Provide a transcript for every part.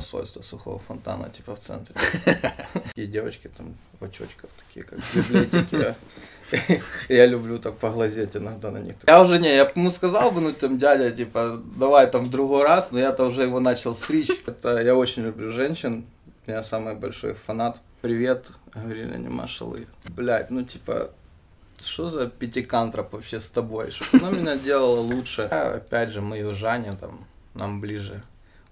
посольства сухого фонтана, типа в центре. И девочки там в очочках такие, как в библиотеке. Я люблю так поглазеть иногда на них. Я уже не, я ему сказал бы, ну там дядя, типа, давай там в другой раз, но я-то уже его начал стричь. Это я очень люблю женщин, я самый большой фанат. Привет, говорили они машалы. Блять, ну типа, что за пятикантроп вообще с тобой? Чтобы она меня делала лучше. А, опять же, мы южане, там, нам ближе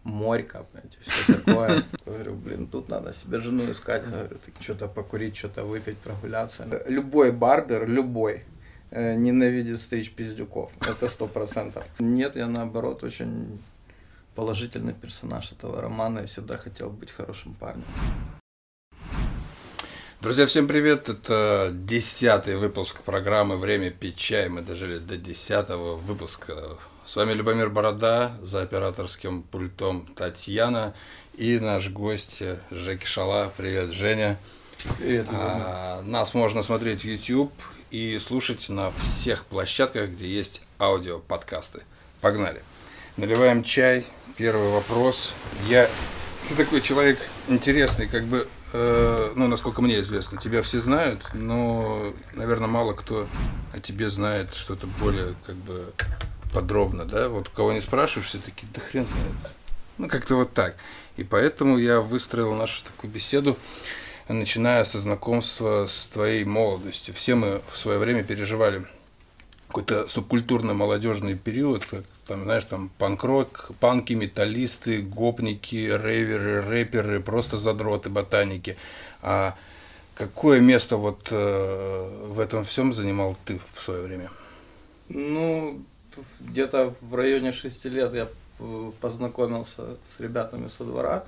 морька, понимаете, все такое. Говорю, блин, тут надо себе жену искать. Говорю, что-то покурить, что-то выпить, прогуляться. Любой барбер, любой, э, ненавидит стричь пиздюков. Это сто процентов. Нет, я наоборот очень положительный персонаж этого романа и всегда хотел быть хорошим парнем. Друзья, всем привет! Это десятый выпуск программы «Время пить чай». Мы дожили до десятого выпуска. С вами Любомир Борода, за операторским пультом Татьяна и наш гость Жеки Шала. Привет, Женя! Привет, а, Нас можно смотреть в YouTube и слушать на всех площадках, где есть аудио-подкасты. Погнали! Наливаем чай. Первый вопрос. Я... Ты такой человек интересный, как бы Э, ну, насколько мне известно, тебя все знают, но, наверное, мало кто о тебе знает что-то более, как бы, подробно, да? Вот кого не спрашиваешь, все таки да хрен знает. Ну, как-то вот так. И поэтому я выстроил нашу такую беседу, начиная со знакомства с твоей молодостью. Все мы в свое время переживали какой-то субкультурно молодежный период, там, знаешь, там панк-рок, панки, металлисты, гопники, рейверы, рэперы, просто задроты, ботаники. А какое место вот э, в этом всем занимал ты в свое время? Ну, где-то в районе шести лет я э, познакомился с ребятами со двора.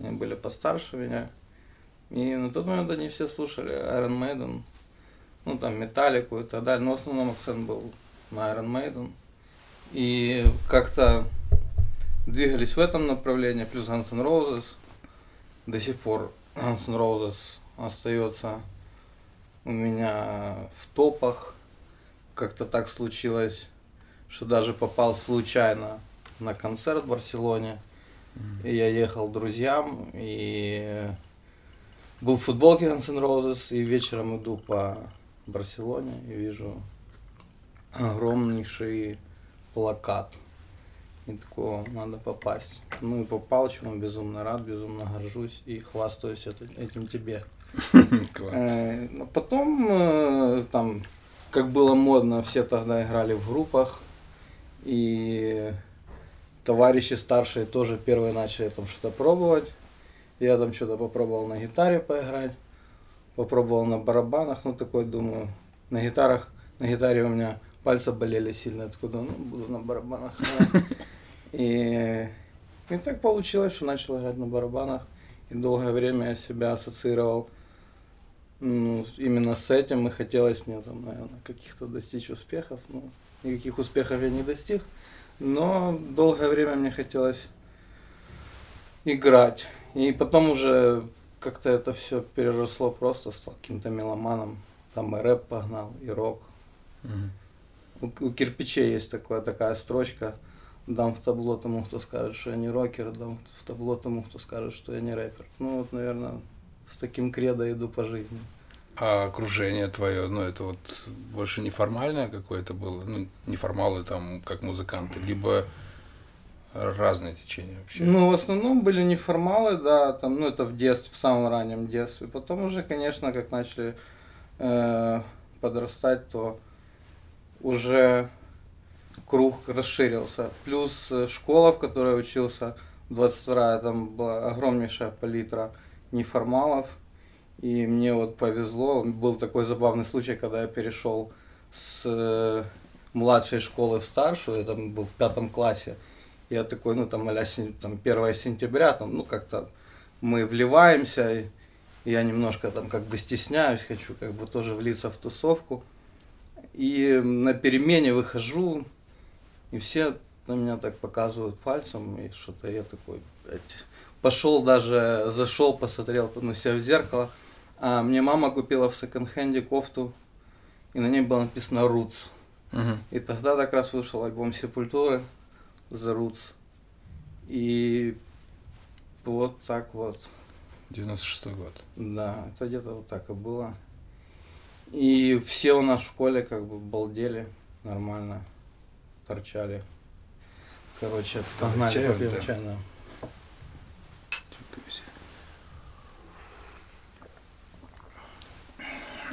Они были постарше меня. И на тот момент они все слушали Iron Maiden, ну там Металлику и так далее, но в основном акцент был на Iron Maiden. И как-то двигались в этом направлении, плюс Guns N' Roses. До сих пор Guns N' Roses остается у меня в топах. Как-то так случилось, что даже попал случайно на концерт в Барселоне. И я ехал к друзьям, и был в футболке Guns N' Roses, и вечером иду по Барселоне и вижу огромнейший плакат. И такого надо попасть. Ну и попал, чему безумно рад, безумно горжусь и хвастаюсь этим тебе. Э, но потом э, там, как было модно, все тогда играли в группах. И товарищи старшие тоже первые начали там что-то пробовать. Я там что-то попробовал на гитаре поиграть попробовал на барабанах, ну такой думаю, на гитарах, на гитаре у меня пальцы болели сильно, откуда, ну, буду на барабанах И, и так получилось, что начал играть на барабанах, и долгое время я себя ассоциировал ну, именно с этим, и хотелось мне там, наверное, каких-то достичь успехов, ну, никаких успехов я не достиг, но долгое время мне хотелось играть. И потом уже как-то это все переросло просто, стал каким-то меломаном. Там и рэп погнал, и рок. Угу. У, у кирпичей есть такая, такая строчка. Дам в табло тому, кто скажет, что я не рокер, дам в табло тому, кто скажет, что я не рэпер. Ну вот, наверное, с таким кредо иду по жизни. А окружение твое, ну это вот больше неформальное какое-то было, ну неформалы там как музыканты, либо разные течения вообще? Ну, в основном были неформалы, да, там, ну, это в детстве, в самом раннем детстве. Потом уже, конечно, как начали э, подрастать, то уже круг расширился. Плюс э, школа, в которой учился, 22 там была огромнейшая палитра неформалов. И мне вот повезло, был такой забавный случай, когда я перешел с э, младшей школы в старшую, я там был в пятом классе, я такой, ну там, а там 1 сентября, там, ну как-то мы вливаемся, и я немножко там как бы стесняюсь, хочу как бы тоже влиться в тусовку. И на перемене выхожу, и все на меня так показывают пальцем, и что-то я такой, блядь, пошел даже, зашел, посмотрел на себя в зеркало. А мне мама купила в секонд-хенде кофту, и на ней было написано Roots. Uh-huh. И тогда как раз вышел альбом Сепультуры. The Roots. И Вот так вот. 96 год. Да, это где-то вот так и было. И все у нас в школе как бы балдели нормально, торчали. Короче, погнали попьем да. чай, да.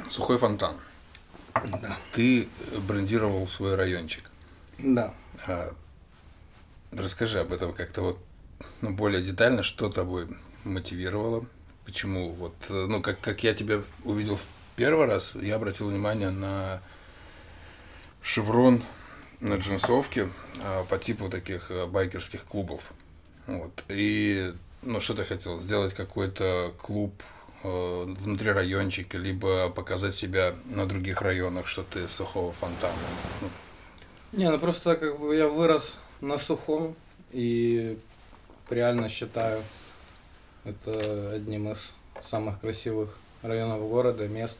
Сухой фонтан. Да. Ты брендировал свой райончик. Да. Расскажи об этом как-то вот ну, более детально, что тобой мотивировало, почему вот, э, ну, как, как я тебя увидел в первый раз, я обратил внимание на шеврон на джинсовке а, по типу таких э, байкерских клубов. Вот. И, ну, что ты хотел? Сделать какой-то клуб э, внутри райончика, либо показать себя на других районах, что ты сухого фонтана. Ну, Не, ну просто как бы я вырос на сухом и реально считаю это одним из самых красивых районов города, мест,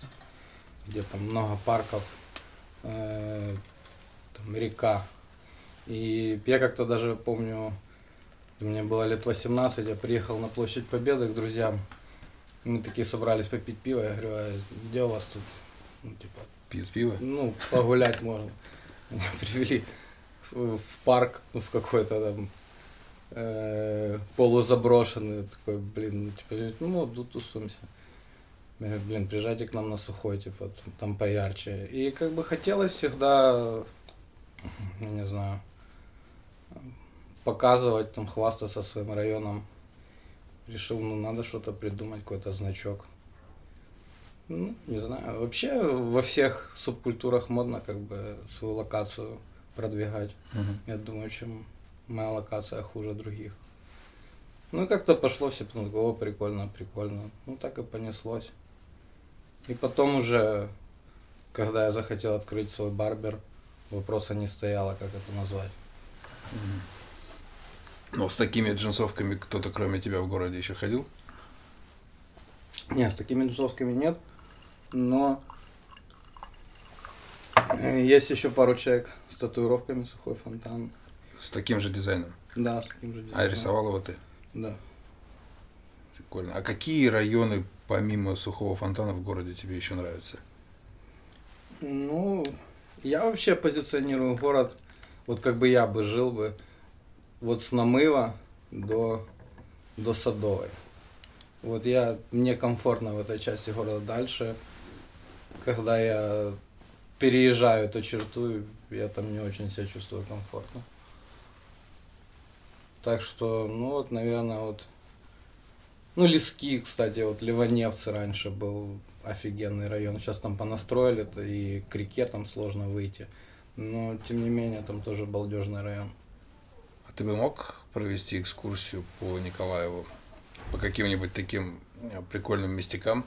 где там много парков, э, там река. И я как-то даже помню, мне было лет 18, я приехал на площадь Победы к друзьям. Мы такие собрались попить пиво, я говорю, а где у вас тут, ну, типа, пьют пиво. ну, погулять можно. Меня привели в, парк, ну, в какой-то там э, полузаброшенный, такой, блин, ну, типа, ну, тут тусуемся. Я говорю, блин, приезжайте к нам на сухой, типа, там поярче. И как бы хотелось всегда, я не знаю, показывать, там, хвастаться своим районом. Решил, ну, надо что-то придумать, какой-то значок. Ну, не знаю. Вообще во всех субкультурах модно как бы свою локацию продвигать. Мгм. Я думаю, чем моя локация хуже других. Ну и как-то пошло все, ну, о, прикольно, прикольно. Ну так и понеслось. И потом уже, когда я захотел открыть свой барбер, вопроса не стояло, как это назвать. Но с такими джинсовками кто-то кроме тебя в городе еще ходил? Не, с такими джинсовками нет, но есть еще пару человек с татуировками сухой фонтан. С таким же дизайном. Да, с таким же А дизайном. рисовал его ты? Да. Прикольно. А какие районы помимо сухого фонтана в городе тебе еще нравятся? Ну, я вообще позиционирую город, вот как бы я бы жил бы, вот с Намыва до, до Садовой. Вот я, мне комфортно в этой части города. Дальше, когда я переезжаю эту черту, я там не очень себя чувствую комфортно. Так что, ну вот, наверное, вот ну, Лески, кстати, вот Ливаневцы раньше был офигенный район. Сейчас там понастроили то и к реке там сложно выйти. Но, тем не менее, там тоже балдежный район. А ты бы мог провести экскурсию по Николаеву? По каким-нибудь таким э, прикольным местякам,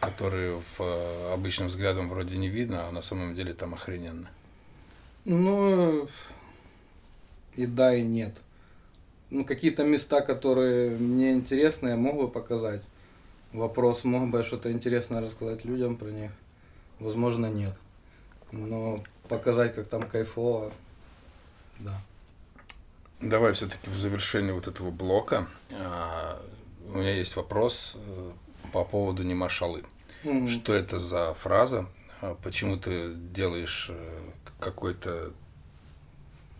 которые в э, обычным взглядом вроде не видно, а на самом деле там охрененно. Ну, и да, и нет. Ну, какие-то места, которые мне интересны, я мог бы показать. Вопрос, мог бы я что-то интересное рассказать людям про них? Возможно, нет. Но показать, как там кайфово, да. Давай все-таки в завершении вот этого блока а, у меня есть вопрос э, по поводу Немашалы. Что это за фраза? А Почему ты делаешь э, какой-то,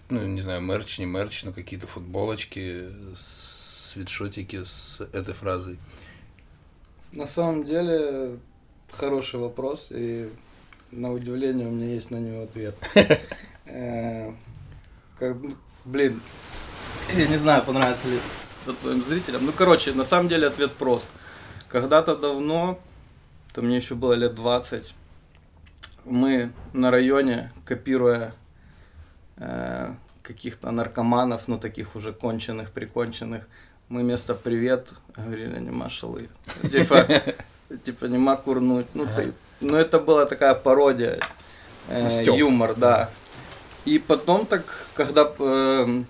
ну, не знаю, мерч, не мерч, но какие-то футболочки, свитшотики с этой фразой? На самом деле, хороший вопрос, и на удивление у меня есть на него ответ. Э, Блин, я не знаю, понравится ли это твоим зрителям. Ну, короче, на самом деле ответ прост. Когда-то давно, то мне еще было лет 20, мы на районе, копируя э, каких-то наркоманов, ну, таких уже конченых, приконченных, мы вместо «привет» говорили «нема шалы». Типа, типа «нема курнуть». Ну, ты- ну, это была такая пародия, э, юмор, да. И потом так, когда, э,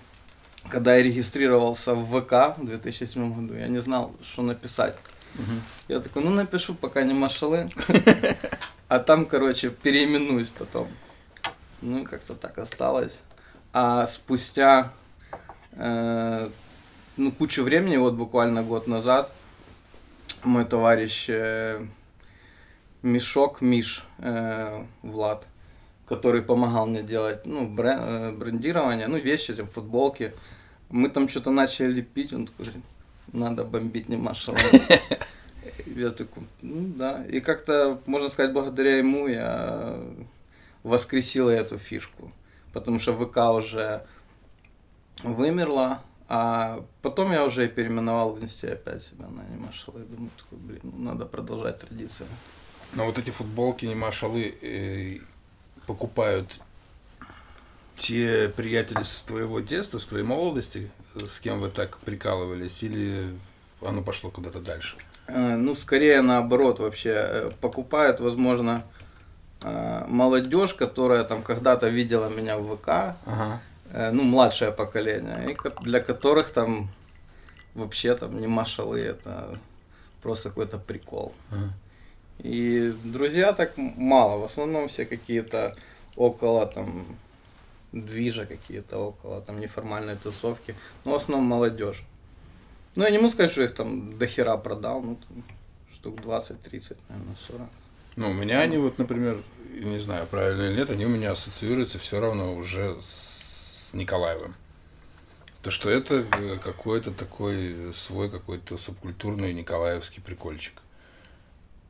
когда я регистрировался в ВК в 2007 году, я не знал, что написать. Я такой, ну напишу, пока не машалы. А там, короче, переименуюсь потом. Ну и как-то так осталось. А спустя, э, ну, кучу времени, вот буквально год назад, мой товарищ э, Мешок Миш э, Влад, который помогал мне делать ну, бренд, э, брендирование, ну, вещи, там, футболки. Мы там что-то начали лепить, он такой надо бомбить не машала. Я такой, ну да. И как-то, можно сказать, благодаря ему я воскресила эту фишку. Потому что ВК уже вымерла, а потом я уже переименовал в инсте опять себя на анимашалы. Думаю, такой, блин, ну, надо продолжать традицию. Но вот эти футболки анимашалы э, покупают те приятели с твоего детства, с твоей молодости, с кем вы так прикалывались, или оно пошло куда-то дальше? Э, ну, скорее наоборот вообще. Э, покупают, возможно, э, молодежь, которая там когда-то видела меня в ВК, Ага. ну, младшее поколение, и для которых там вообще там не машалы, это просто какой-то прикол. Ага. И друзья так мало, в основном все какие-то около там движа какие-то, около там неформальной тусовки, но в основном молодежь. Ну, я не могу сказать, что их там до хера продал, ну, там, штук 20-30, наверное, 40. Ну, у меня они вот, например, не знаю, правильно или нет, они у меня ассоциируются все равно уже с Николаевым. То, что это э, какой-то такой свой какой-то субкультурный николаевский прикольчик.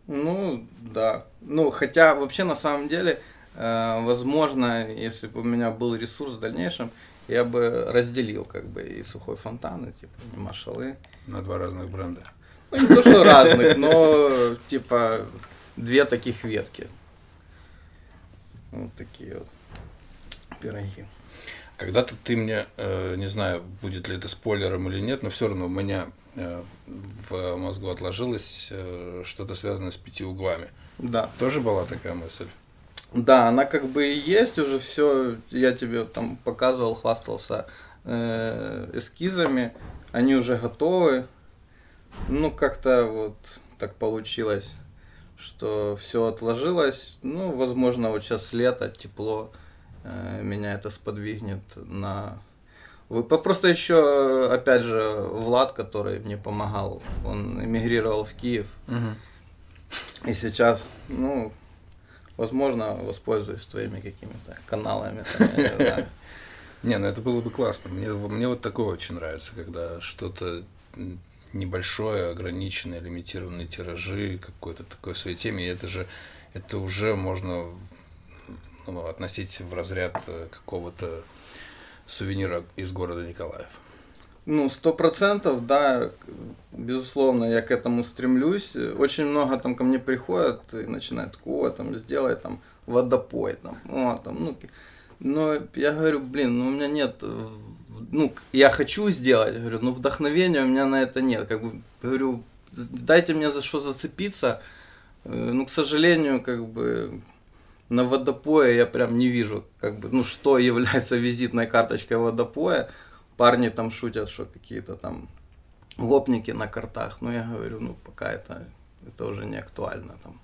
Ну, да. Ну, хотя вообще на самом деле, э, возможно, если бы у меня был ресурс в дальнейшем, я бы разделил как бы и сухой фонтан, и типа и машалы. На два разных бренда. Ну, не то, что разных, но типа две таких ветки. Вот такие вот пироги. Когда-то ты мне, э, не знаю, будет ли это спойлером или нет, но все равно у меня э, в мозгу отложилось э, что-то связанное с пяти углами. Да. Тоже была такая мысль? Да, она как бы и есть уже все. Я тебе там показывал, хвастался э, эскизами. Они уже готовы. Ну, как-то вот так получилось, что все отложилось. Ну, возможно, вот сейчас лето, тепло, э, меня это сподвигнет на... Вы- Просто еще, опять же, Влад, который мне помогал, он эмигрировал в Киев. И сейчас, ну, возможно, воспользуюсь твоими какими-то каналами. не ну это было бы классно. Мне, мне вот такое очень нравится, когда что-то небольшое, ограниченное, лимитированные тиражи, какой-то такой своей теме, и это же, это уже можно ну, относить в разряд э, какого-то сувенира из города Николаев. Ну, сто процентов, да, безусловно, я к этому стремлюсь. Очень много там ко мне приходят и начинают, о, там, сделай там водопой, там, о, там, ну, но я говорю, блин, ну, у меня нет, э, ну, я хочу сделать, говорю, но вдохновения у меня на это нет, как бы, говорю, дайте мне за что зацепиться, Э, ну, к сожалению, как бы, на водопое я прям не вижу, как бы, ну, что является визитной карточкой водопоя. Парни там шутят, что какие-то там гопники на картах. Но я говорю, ну, пока это, это уже не актуально. Там,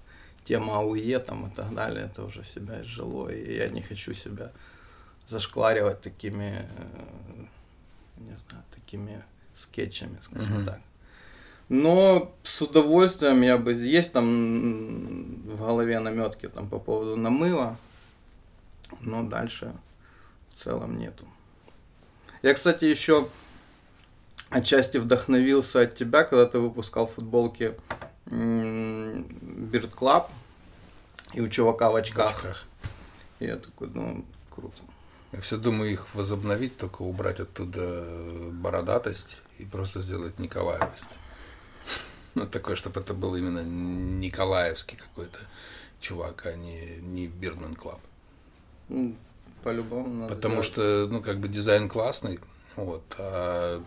тема АУЕ там и так далее, это уже себя изжило. И я не хочу себя зашкваривать такими, э, не знаю, такими скетчами, скажем Мгм. так. Но с удовольствием я бы... Есть там в голове наметки там по поводу намыва, но дальше в целом нету. Я, кстати, еще отчасти вдохновился от тебя, когда ты выпускал футболки Beard Club и у чувака в В очках. очках. И я такой, ну, круто. Я все думаю их возобновить, только убрать оттуда бородатость и просто сделать Николаевость. Ну, такое, чтобы это был именно Николаевский какой-то чувак, а не, не Beardman Club. По-любому надо Потому делать. что, ну, как бы дизайн классный, вот, а,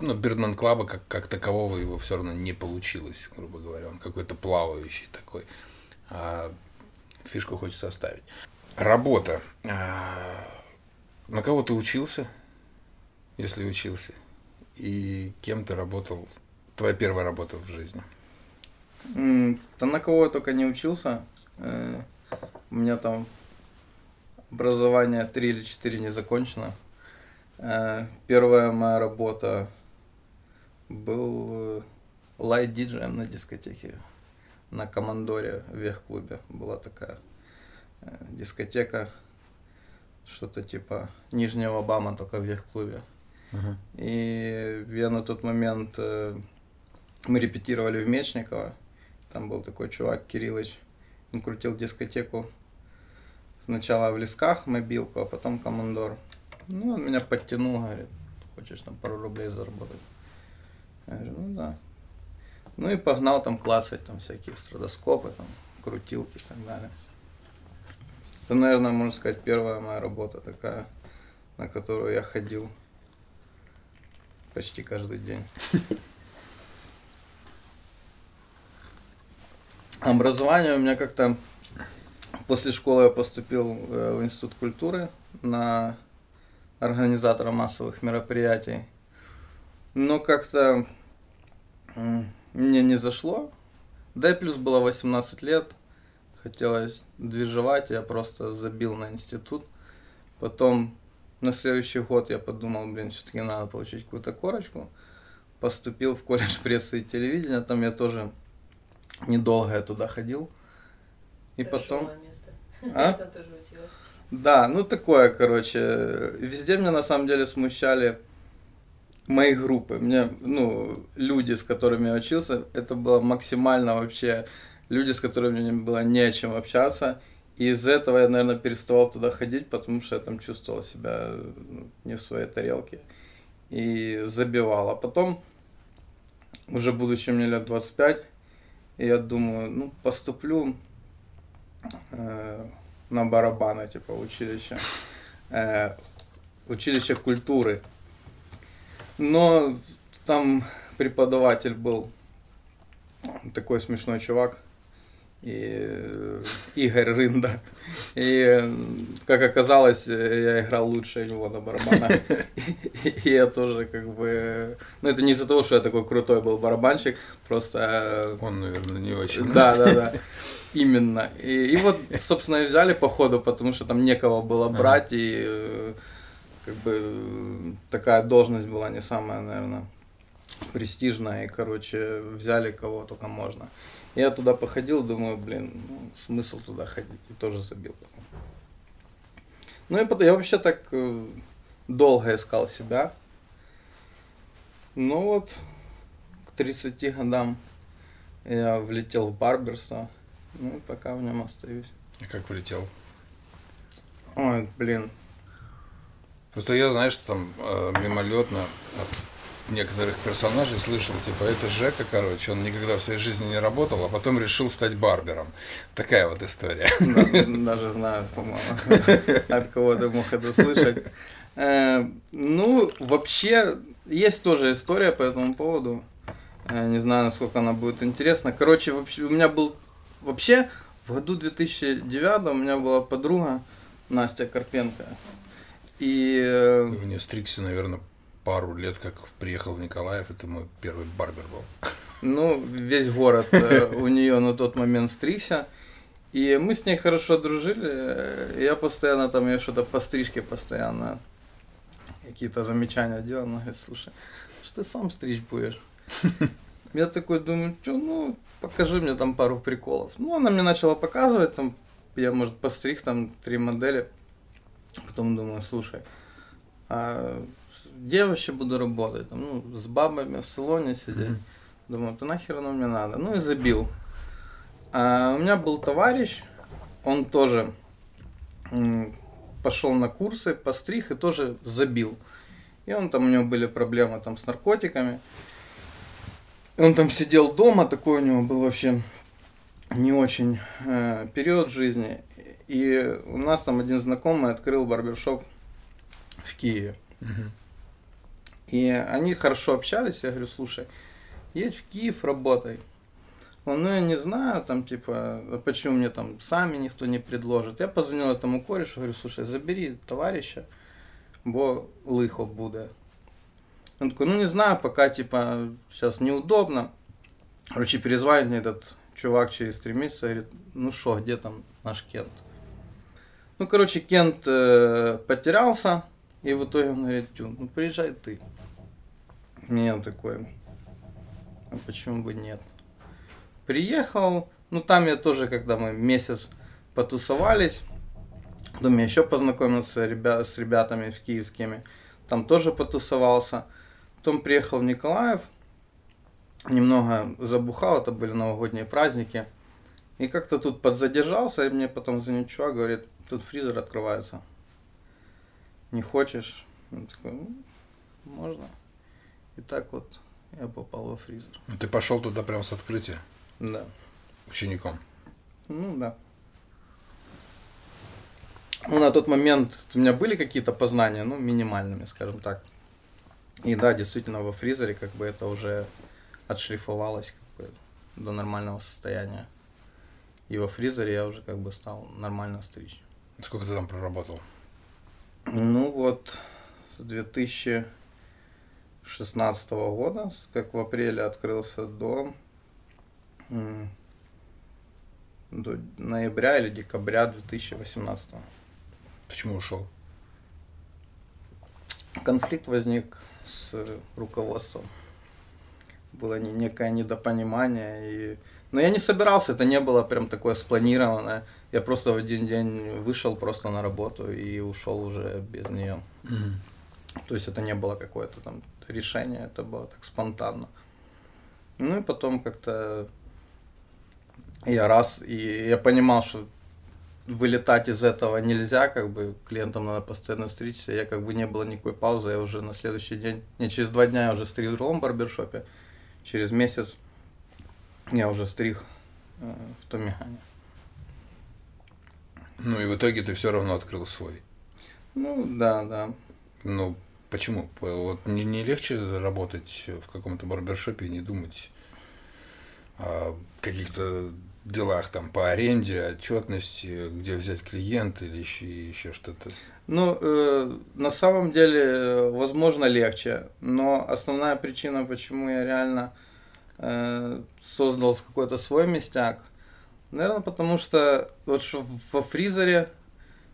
ну, Бирдман Клаба как, как такового его все равно не получилось, грубо говоря. Он какой-то плавающий такой. А фишку хочется оставить. Работа. А, На кого ты учился, если учился? И кем ты работал? Твоя первая работа в жизни. М, Да на кого я только не учился. Э, У меня там образование 3 или 4 не закончено. Э, Первая моя работа был лайт-диджеем на дискотеке. На Командоре в Вех-клубе была такая э, дискотека. Что-то типа Нижнего Бама, только в Вех-клубе. Ага. И я на тот момент... э, Мы репетировали в Мечниково. Там был такой чувак, Кириллыч. Он крутил дискотеку сначала в Лесках мобилку, а потом Командор. Ну, он меня подтянул, говорит, хочешь там пару рублей заработать? Я говорю, ну да. Ну и погнал там классать там всякие страдоскопы, там, крутилки и так далее. Это, наверное, можно сказать, первая моя работа такая, на которую я ходил почти каждый день. Образование у меня как-то после школы я поступил э, в Институт культуры на организатора массовых мероприятий. Но как-то мне не зашло. Да и плюс было 18 лет, хотелось движевать, я просто забил на институт. Потом на следующий год я подумал, блин, все-таки надо получить какую-то корочку. Поступил в колледж прессы и телевидения, там я тоже недолго я туда ходил. И потом... А? Это тоже училась. Да, ну такое, короче. Везде меня на самом деле смущали мои группы. Мне, ну, люди, с которыми я учился, это было максимально вообще люди, с которыми мне было не о чем общаться. И из этого я, наверное, переставал туда ходить, потому что я там чувствовал себя ну, не в своей тарелке. И забивал. А потом, уже будучи мне лет 25, я думаю, ну, поступлю э, на барабаны, типа, училище. Э, училище культуры. Но там преподаватель был такой смешной чувак. И э, Игорь Рында. И, э, как оказалось, я играл лучше него на барабанах. И я тоже как бы... Ну, это не из-за того, что я такой крутой был барабанщик, просто э, Он, наверное, не очень. да, да, да. Именно. И, и вот, собственно, и взяли по ходу, потому что там некого было брать, и э, как бы такая должность была не самая, наверное, престижная, и, короче, взяли кого только можно. Я туда походил, думаю, блин, ну, смысл туда ходить, и тоже забил. Ну и потом, я вообще так э, долго искал себя. Ну вот, к 30 годам я влетел в барберство. Ну и пока в нем остаюсь. А Как влетел? Ой, блин. Просто я, знаешь, там э, мимолетно от некоторых персонажей слышал, типа, это Жека, короче, он никогда в своей жизни не работал, а потом решил стать барбером. Такая вот история. Да, Даже знаю, по-моему, от кого ты мог это слышать. Э, Ну, вообще, есть тоже история по этому поводу. Э, Не знаю, насколько она будет интересна. Короче, вообще, у меня был... Вообще, в году 2009 у меня была подруга Настя Карпенко. И э, В нее стригся, наверное, пару лет, как приехал в Николаев, это мой первый барбер был. Ну, весь город э, у нее на тот момент стригся. И мы с ней хорошо дружили. э, Я постоянно там, я что-то по стрижке постоянно какие-то замечания делал. Она говорит, слушай, что ты сам стричь будешь? Я такой думаю, что, ну, покажи мне там пару приколов. Ну, она мне начала показывать, там, я, может, постриг там три модели. Потом думаю, слушай, а где вообще буду работать? Там, ну, с бабами в салоне сидеть. Думаю, да нахер оно мне надо? Ну и забил. А у меня был товарищ, он тоже пошел на курсы, постриг и тоже забил. И он там, у него были проблемы там с наркотиками. Он там сидел дома, такой у него был вообще не очень э, период жизни. И у нас там один знакомый открыл барбершоп в Киеве. И они хорошо общались, я говорю, слушай, едь в Киев, работай. Он, ну я не знаю, там типа, а почему мне там сами никто не предложит. Я позвонил этому корешу, говорю, слушай, забери товарища, бо лихо буде. Он такой, ну не знаю, пока типа сейчас неудобно. Короче, перезвонит мне этот чувак через три месяца, говорит, ну что, где там наш Кент? Ну, короче, Кент э, потерялся, и в итоге он говорит, «Тю, ну приезжай ты. Меня такой, А почему бы нет? Приехал, ну там я тоже, когда мы месяц потусовались, потом я еще познакомился с ребятами в киевскими, там тоже потусовался. Потом приехал в Николаев, немного забухал, это были новогодние праздники. И как-то тут подзадержался, и мне потом звонит чувак, говорит, тут фризер открывается. Не хочешь? Я такой, ну, можно. И так вот я попал во фризер. Ну, ты пошел туда прям с открытия Да. учеником. Ну да. Ну, на тот момент у меня были какие-то познания, ну, минимальными, скажем так. И да, действительно, во фризере как бы это уже отшлифовалось как бы, до нормального состояния. И во фризере я уже как бы стал нормально стричь. Сколько ты там проработал? Ну вот, с 2016 года, как в апреле открылся до, до ноября или декабря 2018. Почему ушел? Конфликт возник с руководством. Было не- некое недопонимание. И... Но я не собирался, это не было прям такое спланированное. Я просто в один день вышел просто на работу и ушел уже без нее. То есть это не было какое-то там решение, это было так спонтанно. Ну и потом как-то я раз, и я понимал, что вылетать из этого нельзя, как бы клиентам надо постоянно стричься. Я как бы не было никакой паузы, я уже на следующий день, не через два дня я уже стриг в другом барбершопе, через месяц я уже стриг э, в Томихане. Ну и в итоге ты все равно открыл свой. Ну да, да. Ну, почему? Вот не, не легче работать в каком-то барбершопе и не думать о каких-то делах там по аренде, отчетности, где взять клиента или еще, еще что-то. Ну, э, на самом деле, э, возможно, легче, но основная причина, почему я реально э, создал какой-то свой местяк, наверное, потому что вот что во фризере,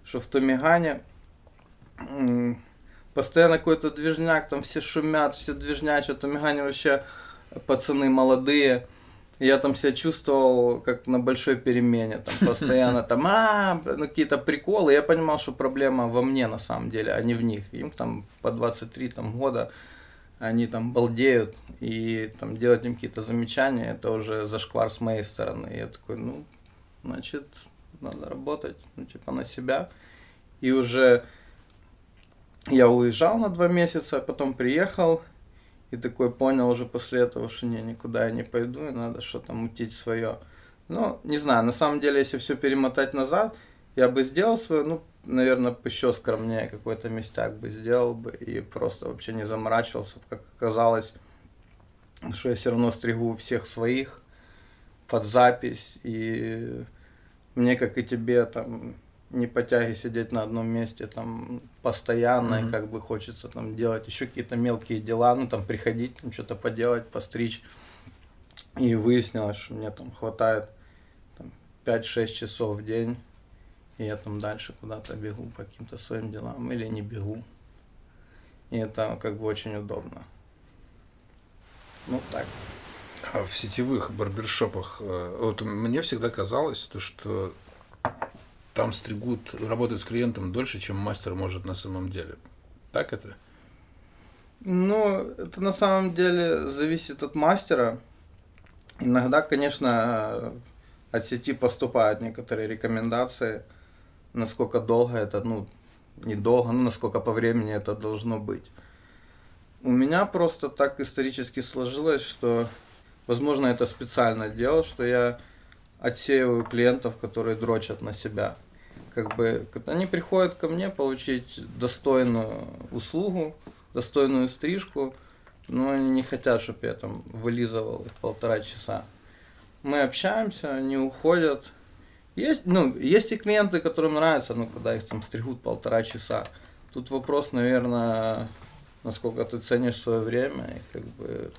что в Томигане, м, постоянно какой-то движняк, там все шумят, все движнячат, Томигане вообще пацаны молодые, я там себя чувствовал как на большой перемене, там постоянно там, а, ну, какие-то приколы. Я понимал, что проблема во мне на самом деле, а не в них. Им там по 23 там, года, они там балдеют, и там делать им какие-то замечания, это уже зашквар с моей стороны. И я такой, ну, значит, надо работать, ну, типа, на себя. И уже я уезжал на два месяца, потом приехал, и такой понял уже после этого, что не, никуда я не пойду, и надо что-то мутить свое. Ну, не знаю, на самом деле, если все перемотать назад, я бы сделал свое, ну, наверное, еще скромнее какой-то местяк бы сделал бы и просто вообще не заморачивался, как оказалось, что я все равно стригу всех своих под запись, и мне, как и тебе, там, не по тяге сидеть на одном месте там постоянно, Мгм. и как бы хочется там делать еще какие-то мелкие дела, ну там приходить, там что-то поделать, постричь. И выяснилось, что мне там хватает там, 5-6 часов в день, и я там дальше куда-то бегу по каким-то своим делам или не бегу. И это как бы очень удобно. Ну так. А в сетевых барбершопах, э, вот мне всегда казалось, то, что там стригут, работают с клиентом дольше, чем мастер может на самом деле. Так это? Ну, это на самом деле зависит от мастера. Иногда, конечно, от сети поступают некоторые рекомендации, насколько долго это, ну, недолго, ну, насколько по времени это должно быть. У меня просто так исторически сложилось, что, возможно, это специально делал, что я отсеиваю клиентов, которые дрочат на себя. Как бы они приходят ко мне получить достойную услугу, достойную стрижку, но они не хотят, чтобы я там вылизывал их полтора часа. Мы общаемся, они уходят. Есть, ну, есть и клиенты, которым нравится, ну, когда их там стригут полтора часа. Тут вопрос, наверное, насколько ты ценишь свое время и как бы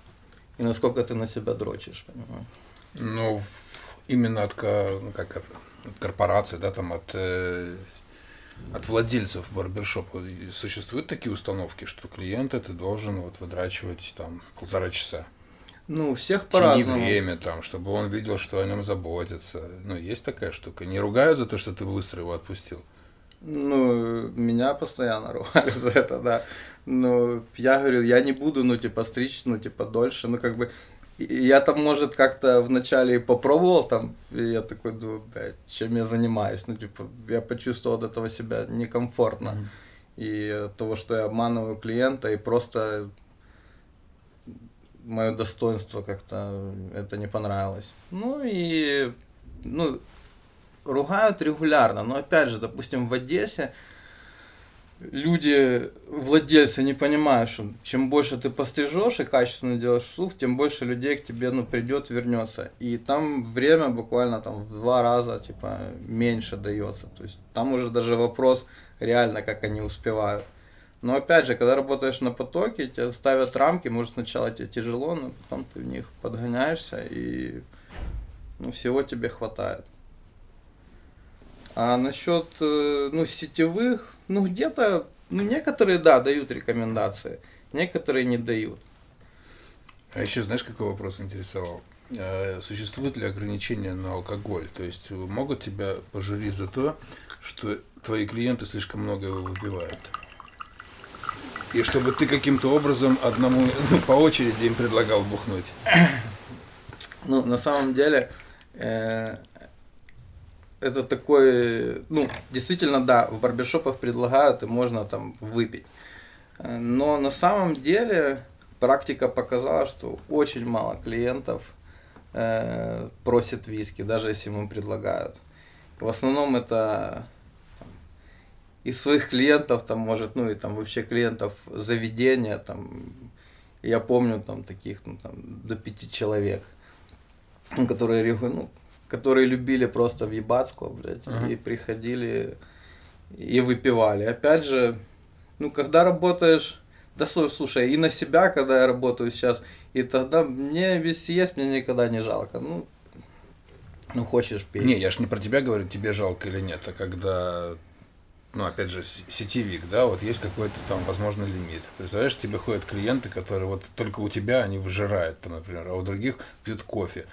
и насколько ты на себя дрочишь, понимаешь? Ну, именно от, как это, от корпорации, да, там от, э, от владельцев барбершопа существуют такие установки, что клиента ты должен вот выдрачивать там полтора часа. Ну, всех по-разному. время там, чтобы он видел, что о нем заботятся. Ну, есть такая штука. Не ругают за то, что ты быстро его отпустил. Ну, меня постоянно ругали за это, да. Но я говорю, я не буду, ну, типа, стричь, ну, типа, дольше. Ну, как бы, я там, может, как-то вначале и попробовал там, и я такой думаю, блядь, чем я занимаюсь? Ну, типа, я почувствовал от этого себя некомфортно. И от того, что я обманываю клиента, и просто мое достоинство как-то это не понравилось. Ну и ну, ругают регулярно, но опять же, допустим, в Одессе люди, владельцы не понимают, что чем больше ты пострижешь и качественно делаешь слух, тем больше людей к тебе ну, придет, вернется. И там время буквально там в два раза типа меньше дается. То есть там уже даже вопрос реально, как они успевают. Но опять же, когда работаешь на потоке, тебе ставят рамки, может сначала тебе тяжело, но потом ты в них подгоняешься и ну, всего тебе хватает. А насчет э, ну, сетевых, ну где-то, ну некоторые, да, дают рекомендации, некоторые не дают. А еще знаешь, какой вопрос интересовал? Э, Существует ли ограничения на алкоголь? То есть могут тебя пожурить за то, что твои клиенты слишком много его выпивают? И чтобы ты каким-то образом одному ну, по очереди им предлагал бухнуть. Ну, на самом деле, э, это такой, ну, действительно, да, в барбершопах предлагают, и можно там выпить. Э, Но на самом деле практика показала, что очень мало клиентов э, просит виски, даже если ему предлагают. В основном это там, из своих клиентов, там, может, ну и там вообще клиентов заведения, там, я помню там таких, ну, там, до пяти человек, которые, ну, которые любили просто въебацку, блядь, Ага. и приходили и выпивали. Опять же, ну, когда работаешь, да слушай, слушай, и на себя, когда я работаю сейчас, и тогда мне вести есть, мне никогда не жалко. Ну, ну хочешь пей. Не, я ж не про тебя говорю, тебе жалко или нет, а когда, ну, опять же, сетевик, да, вот есть какой-то там, возможно, лимит. Представляешь, тебе ходят клиенты, которые вот только у тебя они выжирают, там, например, а у других пьют кофе.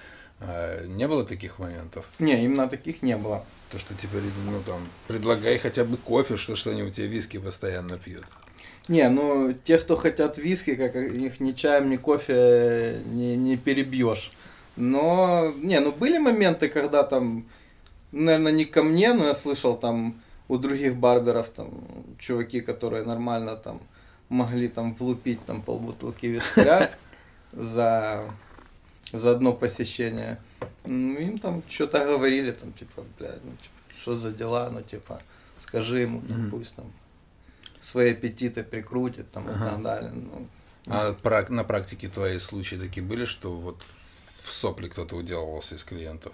А, Не было таких моментов? Не, именно таких не было. То, что теперь, ну, там, предлагай хотя бы кофе, что, что они у тебя виски постоянно пьют. Не, ну, те, кто хотят виски, как их ни чаем, ни кофе не, не перебьешь. Но, не, ну, были моменты, когда там, наверное, не ко мне, но я слышал там у других барберов, там, чуваки, которые нормально там могли там влупить там полбутылки вискаря за, за одно посещение. Ну, им там что-то говорили, там, типа, блядь, ну, типа, что за дела, ну, типа, скажи ему, там, Мгм. пусть там свои аппетиты прикрутит, там, и Ага. так далее. Ну, А прак- на практике твои случаи такие были, что вот в сопли кто-то уделывался из клиентов?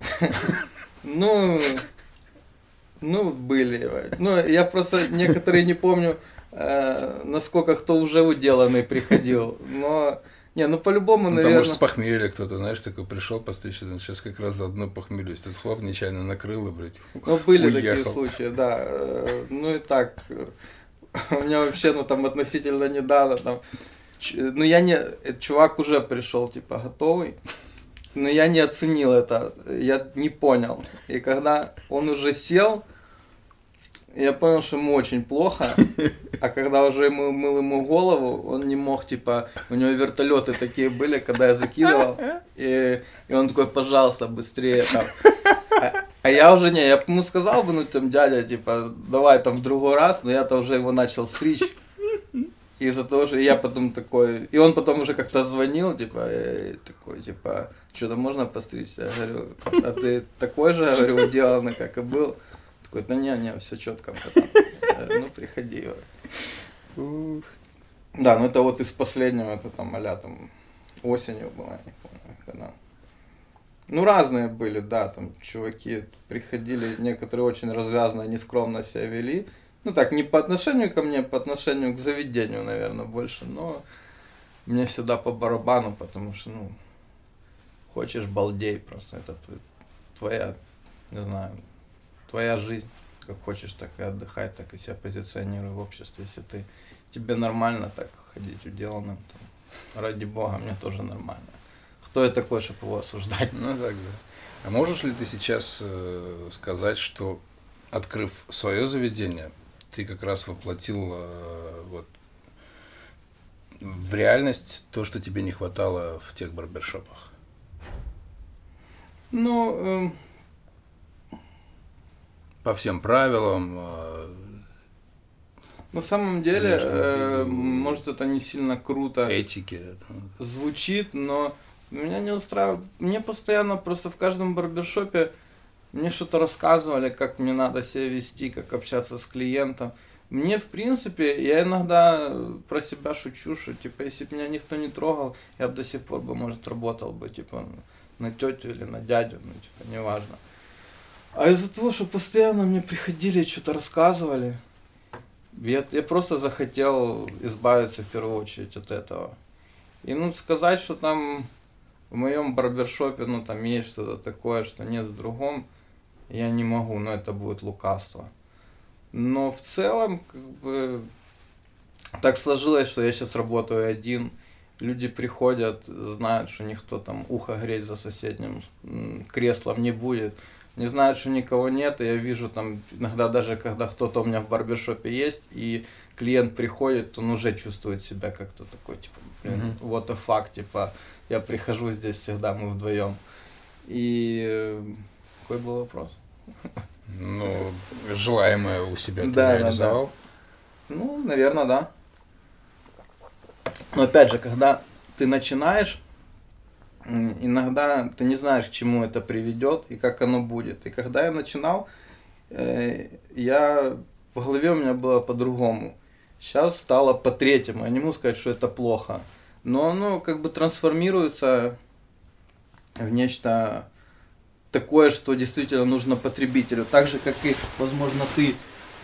Ну, ну, были. Ну, я просто некоторые не помню, э, насколько кто уже уделанный приходил. Но, не, ну по-любому, Ну, там, наверное. может, с похмелья кто-то, знаешь, такой пришел постричься, сейчас как раз заодно похмелюсь. Тут хлоп нечаянно накрыл и, блядь, Ну, были такие уехал. случаи, да. Э, Ну и так, э, у меня вообще, ну там относительно недавно, там, ну я не, чувак уже пришел, типа, готовый, но я не оценил это, я не понял. И когда он уже сел, я понял, что ему очень плохо, а когда уже ему мыл ему голову, он не мог, типа, у него вертолеты такие были, когда я закидывал, и, и он такой, пожалуйста, быстрее там. А, а я уже не, я ему сказал бы, ну там, дядя, типа, давай там в другой раз, но я-то уже его начал стричь. Из-за того, что я потом такой, и он потом уже как-то звонил, типа, э, такой, типа, что-то можно постричься? Я говорю, а ты такой же, я говорю, уделанный, как и был? Такой, да не, не, все четко, говорю, ну приходи. Да, ну это вот из последнего, это там, а там, осенью было, я не помню, когда. Ну, разные были, да, там чуваки приходили, некоторые очень развязно, нескромно себя вели. Ну, так, не по отношению ко мне, по отношению к заведению, наверное, больше, но мне всегда по барабану, потому что, ну, хочешь балдей просто, это тв- твоя, не знаю, твоя жизнь, как хочешь, так и отдыхай, так и себя позиционируй в обществе, если ты, тебе нормально так ходить уделанным, то ради бога, мне тоже нормально. Кто я такой, чтобы его осуждать? Ну так, да. А можешь ли ты сейчас э, сказать, что открыв свое заведение, ты как раз воплотил э, вот в реальность то, что тебе не хватало в тех барбершопах? Ну, эм, По всем правилам. э, на самом деле, Конечно, э, может, это не сильно круто этики. там. звучит, но меня не устраивает. Мне постоянно просто в каждом барбершопе мне что-то рассказывали, как мне надо себя вести, как общаться с клиентом. Мне, в принципе, я иногда про себя шучу, что, типа, если бы меня никто не трогал, я бы до сих пор бы, может, работал бы, типа, на тетю или на дядю, ну, типа, неважно. А из-за того, что постоянно мне приходили, что-то рассказывали, я, я просто захотел избавиться в первую очередь от этого. И ну сказать, что там в моем барбершопе, ну там есть что-то такое, что нет в другом, я не могу, но это будет лукавство. Но в целом, как бы, так сложилось, что я сейчас работаю один. Люди приходят, знают, что никто там ухо греть за соседним креслом не будет. Не знают, что никого нет, и я вижу там иногда даже, когда кто-то у меня в барбершопе есть, и клиент приходит, он уже чувствует себя как-то такой, типа, блин, Мгм. what the fuck, типа, я прихожу здесь всегда, мы вдвоем. И э, какой был вопрос? Ну, желаемое у себя ты Да, да, реализовал. Ну, наверное, да. Но опять же, когда ты начинаешь, иногда ты не знаешь, к чему это приведет и как оно будет. И когда я начинал, э, я в голове у меня было по-другому. Сейчас стало по-третьему. Я не могу сказать, что это плохо. Но оно как бы трансформируется в нечто такое, что действительно нужно потребителю. Так же, как и, возможно, ты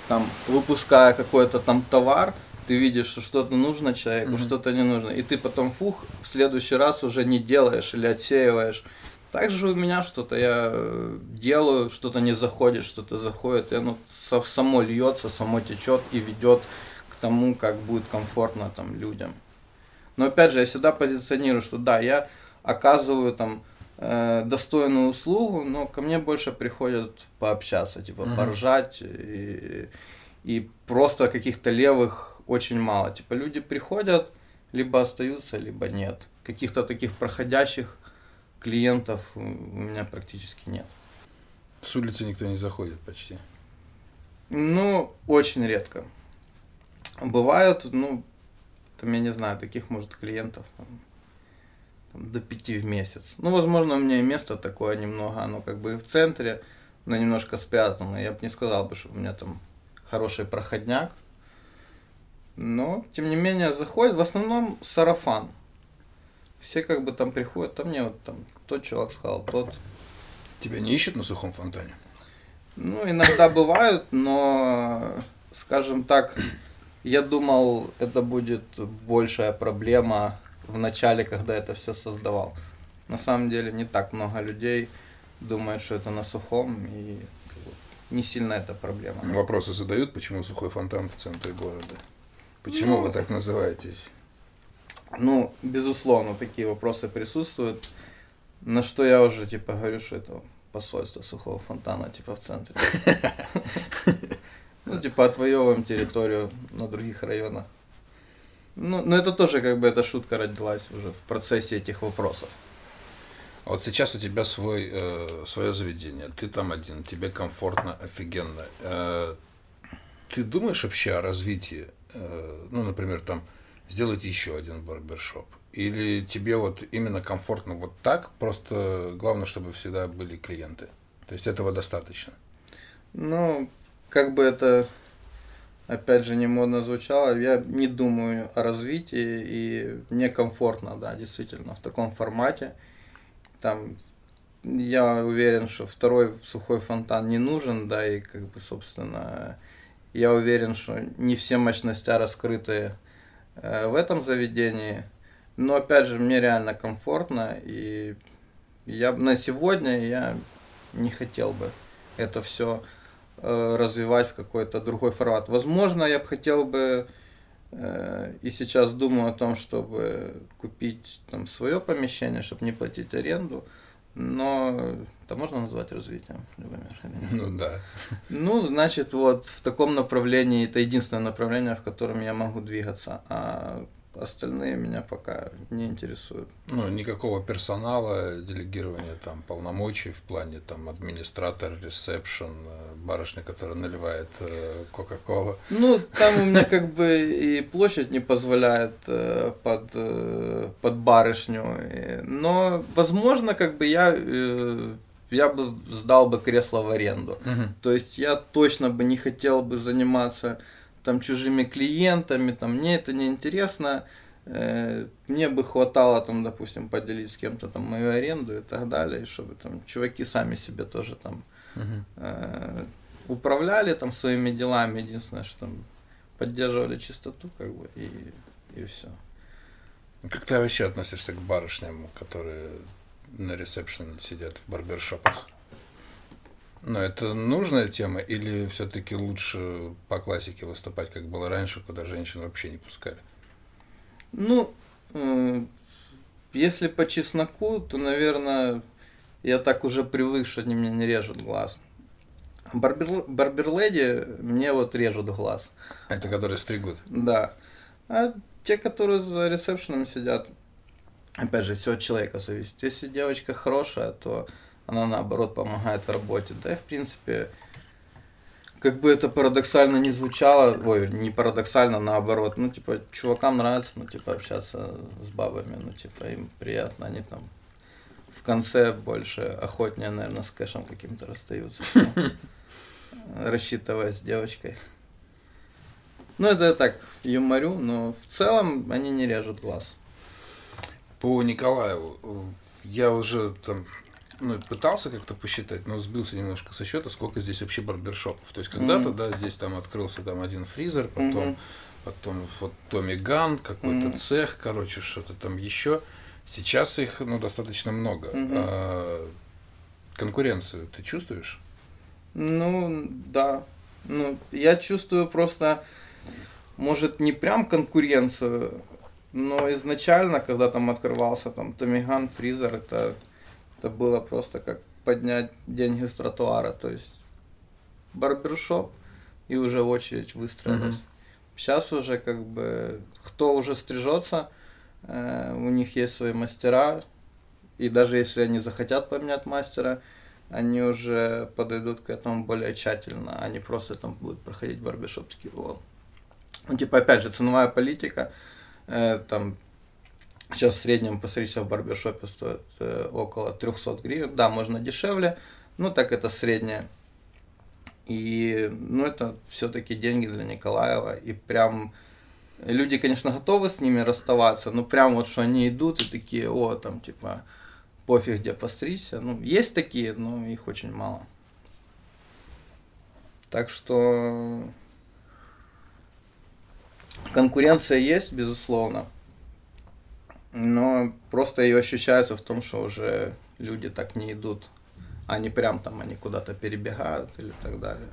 там, выпуская какой-то там товар, ты видишь, что что-то нужно человеку, Мгм. что-то не нужно. И ты потом, фух, в следующий раз уже не делаешь или отсеиваешь. Так же у меня что-то я э, делаю, что-то не заходит, что-то заходит, и оно со- само льется, само течет и ведет к тому, как будет комфортно там людям. Но опять же, я всегда позиционирую, что да, я оказываю там э, достойную услугу, но ко мне больше приходят пообщаться, типа Мгм. поржать и, и просто каких-то левых очень мало. Типа люди приходят, либо остаются, либо нет. Каких-то таких проходящих клиентов у меня практически нет. С улицы никто не заходит почти. Ну, очень редко. Бывают, ну, там, я не знаю, таких, может, клиентов там, там, до пяти в месяц. Ну, возможно, у меня и место такое немного, оно как бы и в центре, но немножко спрятано. Я бы не сказал бы, что у меня там хороший проходняк. Но, тем не менее, заходит в основном сарафан. Все как бы там приходят, там мне вот там тот чувак сказал, тот Тебя не ищут на сухом фонтане? Ну, иногда бывают, но, скажем так, я думал, это будет большая проблема в начале, когда это все создавал. На самом деле не так много людей думают, что это на сухом, и не сильно это проблема. Вопросы задают, почему сухой фонтан в центре города? Почему Ну, вы так называетесь? Ну, безусловно, такие вопросы присутствуют. На что я уже, типа, говорю, что это посольство сухого фонтана, типа, в центре. Ну, типа, отвоевываем территорию на других районах. Ну, но это тоже, как бы, эта шутка родилась уже в процессе этих вопросов. Вот сейчас у тебя свой, э, свое заведение, ты там один, тебе комфортно, офигенно. Э, ты думаешь вообще о развитии, ну, например, там, сделать еще один барбершоп? Или тебе вот именно комфортно вот так, просто главное, чтобы всегда были клиенты? То есть этого достаточно? Ну, как бы это, опять же, не модно звучало, я не думаю о развитии, и мне комфортно, да, действительно, в таком формате. Там, я уверен, что второй сухой фонтан не нужен, да, и, как бы, собственно, я уверен, что не все мощности раскрыты э, в этом заведении, но, опять же, мне реально комфортно, и я на сегодня я не хотел бы это все развивать в какой-то другой формат. Возможно, я бы хотел бы Э, и сейчас думаю о том, чтобы купить там свое помещение, чтобы не платить аренду. Но это можно назвать развитием, Любомир? Ну да. Ну, значит, вот в таком направлении, это единственное направление, в котором я могу двигаться. А Остальные меня пока не интересуют. Ну, никакого персонала, делегирования там полномочий в плане там администратор, ресепшн, э, барышня, которая наливает э, Кока-Колу. Ну, там у меня как бы и площадь не позволяет э, под, под барышню. Но, возможно, как бы я я бы сдал бы кресло в аренду. Угу. То есть я точно бы не хотел бы заниматься там чужими клиентами, там мне это не интересно. Э, мне бы хватало там, допустим, поделить с кем-то там мою аренду и так далее, чтобы там чуваки сами себе тоже там uh э, управляли там своими делами, единственное, что там поддерживали чистоту, как бы, и, и все. Как ты вообще относишься к барышням, которые на ресепшене сидят в барбершопах? Но это нужная тема или все-таки лучше по классике выступать, как было раньше, когда женщин вообще не пускали? Ну, э, если по чесноку, то, наверное, я так уже привык, что они мне не режут глаз. Барбер, барберледи мне вот режут глаз. Это которые стригут? Да. А те, которые за ресепшеном сидят, опять же, все от человека зависит. Если девочка хорошая, то она наоборот помогает в работе. Да и в принципе, как бы это парадоксально не звучало, ой, не парадоксально, наоборот, ну, типа, чувакам нравится, ну, типа, общаться с бабами, ну, типа, им приятно, они там в конце больше охотнее, наверное, с кэшем каким-то расстаются, рассчитывая с девочкой. Ну, это я так, юморю, но в целом они не режут глаз. По Николаеву, я уже там ну, пытался как-то посчитать, но сбился немножко со счета, сколько здесь вообще барбершопов. То есть когда-то, mm-hmm. да, здесь там открылся там один фризер, потом, mm-hmm. потом вот Томми Ган, какой-то mm-hmm. цех, короче, что-то там еще. Сейчас их, ну, достаточно много. Mm-hmm. А, конкуренцию ты чувствуешь? Ну, да. Ну, я чувствую просто, может, не прям конкуренцию, но изначально, когда там открывался там Томиган, Фризер, это это было просто как поднять деньги с тротуара, то есть барбершоп и уже очередь выстроилась. Mm-hmm. Сейчас уже как бы кто уже стрижется, э, у них есть свои мастера, и даже если они захотят поменять мастера, они уже подойдут к этому более тщательно, они просто там будут проходить барбершоп такие, о. Ну, типа, опять же, ценовая политика, э, там, Сейчас в среднем постричься в барбершопе стоит э, около 300 гривен. Да, можно дешевле, но так это среднее. И ну, это все-таки деньги для Николаева. И прям люди, конечно, готовы с ними расставаться, но прям вот что они идут и такие, о, там типа пофиг где постричься. Ну, есть такие, но их очень мало. Так что конкуренция есть, безусловно. Но просто ее ощущается в том, что уже люди так не идут. Они прям там, они куда-то перебегают или так далее.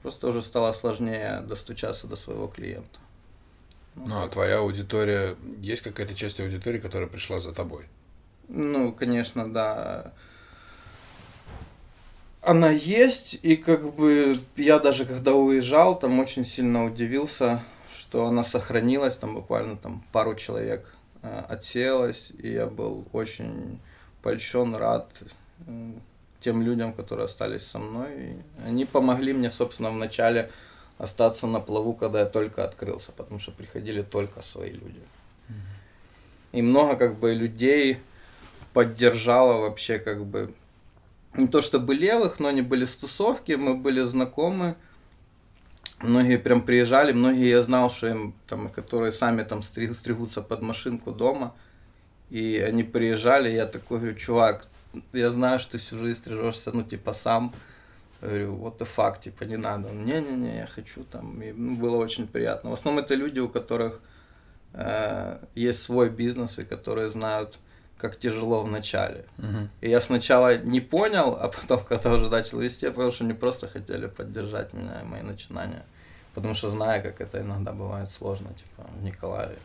Просто уже стало сложнее достучаться до своего клиента. Ну, а твоя аудитория, есть какая-то часть аудитории, которая пришла за тобой? Ну, конечно, да. Она есть, и как бы я даже когда уезжал, там очень сильно удивился, что она сохранилась, там буквально там пару человек Э, отсеялась, и я был очень польщен, рад э, тем людям, которые остались со мной. И они помогли мне, собственно, в начале остаться на плаву, когда я только открылся, потому что приходили только свои люди. И много как бы людей поддержало вообще как бы не то чтобы левых, но они были с тусовки, мы были знакомы, Многие прям приезжали, многие я знал, что им там, которые сами там стриг, стригутся под машинку дома, и они приезжали, я такой говорю, чувак, я знаю, что ты всю жизнь стрижешься, ну, типа, сам. Я говорю, what the fuck, типа, не надо. Не-не-не, я хочу там. И ну, было очень приятно. В основном это люди, у которых э, есть свой бизнес, и которые знают, как тяжело в начале. Uh-huh. И я сначала не понял, а потом, когда уже начал вести, я понял, что они просто хотели поддержать меня и мои начинания. Потому что знаю, как это иногда бывает сложно, типа, в Николаеве.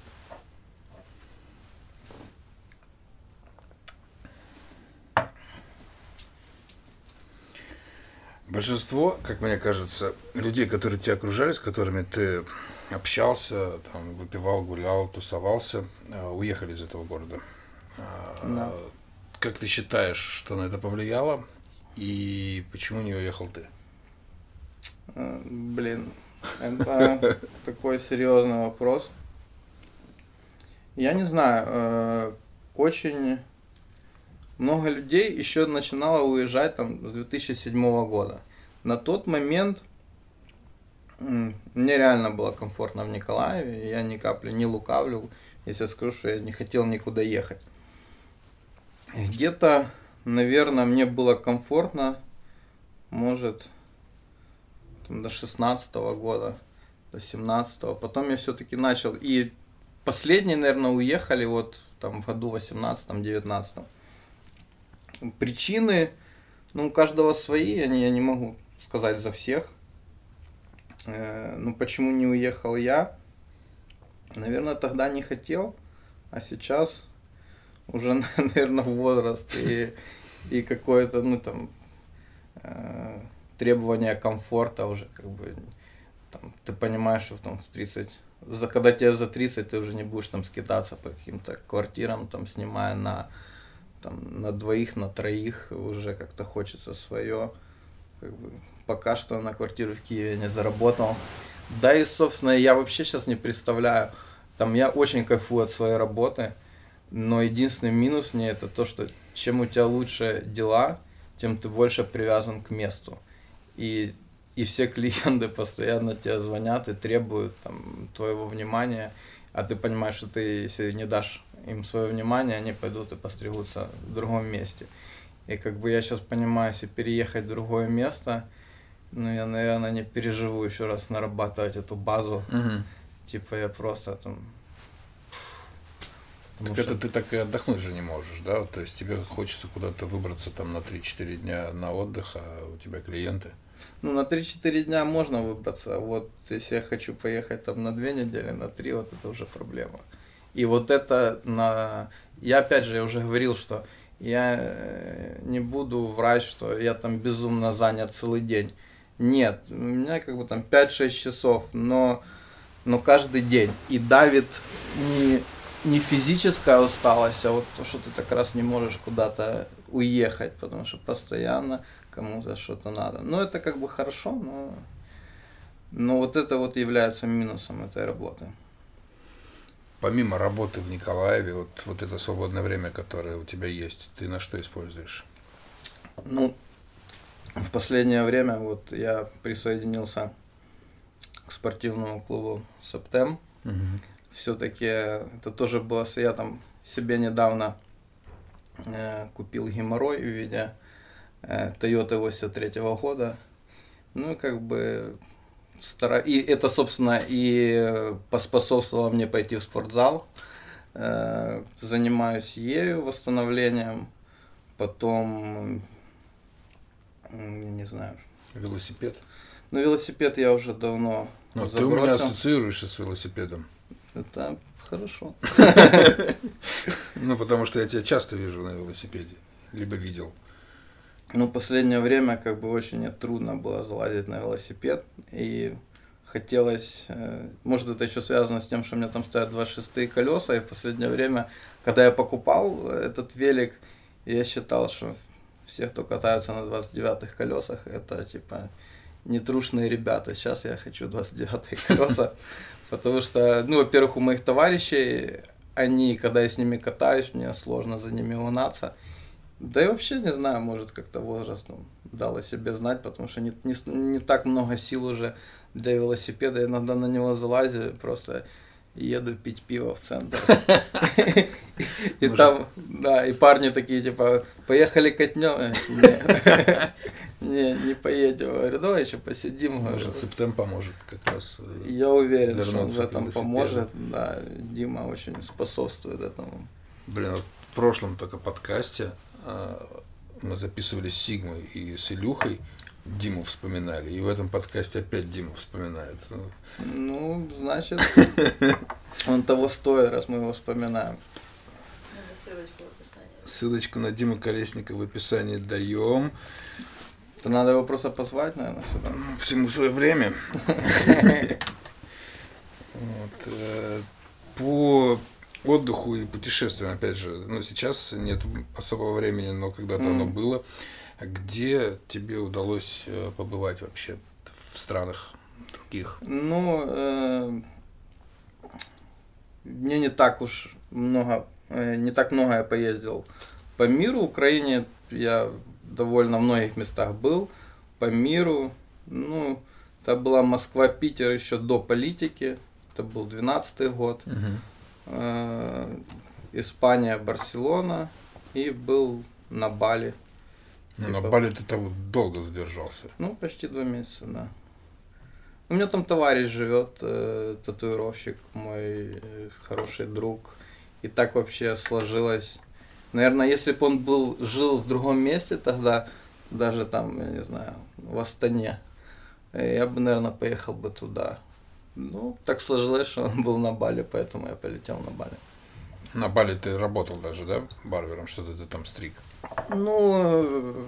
Большинство, как мне кажется, людей, которые тебя окружали, с которыми ты общался, там, выпивал, гулял, тусовался, э, уехали из этого города. А, Да. Как ты считаешь, что на это повлияло? И почему не уехал ты? Э, Блин, это такой серьезный вопрос. Я не знаю, э, очень много людей еще начинало уезжать там с 2007 года. На тот момент мне реально было комфортно в Николаеве, я ни капли не лукавлю, если скажу, что я не хотел никуда ехать. Где-то, наверное, мне было комфортно, может, там, до 16 года, до 17 Потом я все-таки начал. И последние, наверное, уехали вот там в году 18-19. Причины, ну, у каждого свои, они, я не могу сказать за всех. Э, Ну, почему не уехал я? Наверное, тогда не хотел, а сейчас уже, наверное, возраст и, и какое-то, ну, там, э, требование комфорта уже, как бы, там, ты понимаешь, что там в 30, за, когда тебе за 30, ты уже не будешь там скидаться по каким-то квартирам, там, снимая на, там, на двоих, на троих, уже как-то хочется свое. Как бы, пока что на квартиру в Киеве не заработал. Да и, собственно, я вообще сейчас не представляю, там, я очень кайфую от своей работы, но единственный минус мне это то, что чем у тебя лучше дела, тем ты больше привязан к месту. И, и все клиенты постоянно тебе звонят и требуют там, твоего внимания, а ты понимаешь, что ты, если не дашь им свое внимание, они пойдут и постригутся в другом месте. И как бы я сейчас понимаю, если переехать в другое место, ну, я, наверное, не переживу еще раз нарабатывать эту базу. Типа я просто там... Так Потому это ты так и отдохнуть же не можешь, да? То есть тебе хочется куда-то выбраться там на 3-4 дня на отдых, а у тебя клиенты. Ну, на 3-4 дня можно выбраться, а вот если я хочу поехать там на 2 недели, на 3, вот это уже проблема. И вот это на... Я опять же, я уже говорил, что я э, не буду врать, что я там безумно занят целый день. Нет, у меня как бы там 5-6 часов, но, но каждый день. И давит не, не физическая усталость, а вот то, что ты так раз не можешь куда-то уехать, потому что постоянно кому-то что-то надо. Ну, это как бы хорошо, но, но вот это вот является минусом этой работы. Помимо работы в Николаеве, вот, вот это свободное время, которое у тебя есть, ты на что используешь? Ну, в последнее время вот я присоединился к спортивному клубу Септем. Все-таки это тоже было, я там себе недавно э, купил геморрой в виде э, Toyota 83 года. Ну, и как бы стара... И это, собственно, и поспособствовало мне пойти в спортзал. Э, занимаюсь ею, восстановлением. Потом, не знаю, Велосипед? ну, велосипед я уже давно Ну, ты у меня забросил. ассоциируешься с велосипедом. Это хорошо. Ну, потому что я тебя часто вижу на велосипеде. Либо видел. Ну, последнее время как бы очень трудно было залазить на велосипед. И хотелось, э, может это еще связано с тем, что у меня там стоят два шестые колеса, и в последнее время, когда я покупал этот велик, я считал, что все, кто катаются на 29-х колесах, это типа нетрушные ребята. Сейчас я хочу 29-е колеса, потому что, ну, во-первых, у моих товарищей, они, когда я с ними катаюсь, мне сложно за ними угнаться. Да и вообще, не знаю, может, как-то возраст ну, дал о себе знать, потому что не, не, не так много сил уже для велосипеда. Я иногда на него залазю, просто еду пить пиво в центр. И там, да, и парни такие, типа, поехали катнем. Не, не, поедем. Говорю, давай еще посидим. говорю. Может, Септем поможет как раз. э, Я уверен, что он в этом поможет. Да, Дима очень способствует этому. Блин, вот в прошлом только подкасте а, мы записывали с Сигмой и с Илюхой. Диму вспоминали, и в этом подкасте опять Диму вспоминается. Ну, значит, он того стоит, раз мы его вспоминаем. Надо ссылочку в описании. Ссылочку на Диму Колесника в описании даем. То надо его просто позвать, наверное, сюда. Всему свое время. Э, По отдыху и путешествиям, опять же, ну, сейчас нет особого времени, но когда-то оно было. Где тебе удалось э, побывать вообще в странах других? Ну, э, мне не так уж много, не так много я поездил по миру. В Украине я довольно в многих местах был. По миру, ну, это была Москва, Питер еще до политики. Это был 12 год. Э, Испания, Барселона. И был на Бали. Ну, на Типа- Бали ты там долго задержался. Ну, почти два месяца, да. У меня там товарищ живет, э, татуировщик, мой э, хороший друг. И так вообще сложилось. Наверное, если бы он был, жил в другом месте тогда, даже там, я не знаю, в Астане, э, я бы, наверное, поехал бы туда. Ну, так сложилось, что он был на Бали, поэтому я полетел на Бали. На Бали ты работал даже, да, барбером, что-то ты там стриг. Ну, э,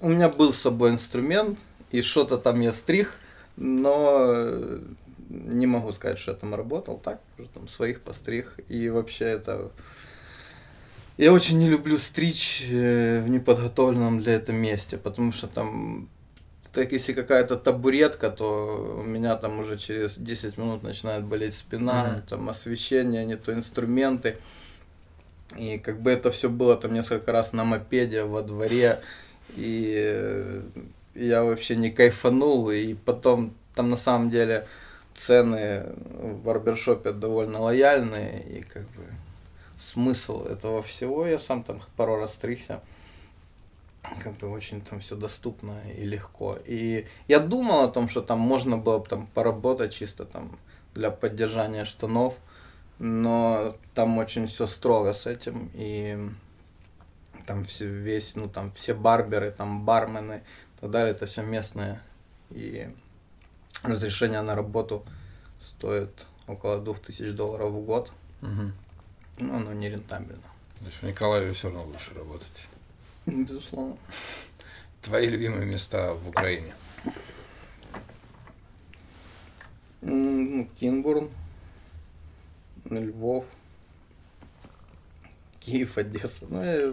у меня был с собой инструмент, и что-то там я стриг, но э, не могу сказать, что я там работал, так, уже там своих постриг, и вообще это... Я очень не люблю стричь э, в неподготовленном для этого месте, потому что там, так если какая-то табуретка, то у меня там уже через 10 минут начинает болеть спина, Мгм. там освещение, не то инструменты. И как бы это все было там несколько раз на мопеде во дворе, и э, я вообще не кайфанул, и потом там на самом деле цены в барбершопе довольно лояльные, и как бы смысл этого всего, я сам там пару раз стригся, как бы очень там все доступно и легко. И я думал о том, что там можно было бы там поработать чисто там для поддержания штанов, но там очень все строго с этим, и там все, весь, ну там все барберы, там бармены и так далее, это все местные, и разрешение на работу стоит около 2000 долларов в год, ну оно не рентабельно. То есть в Николаеве все равно лучше работать. Безусловно. Твои любимые места в Украине? Ну, Кинбурн, Львов, Киев, Одесса. Ну, я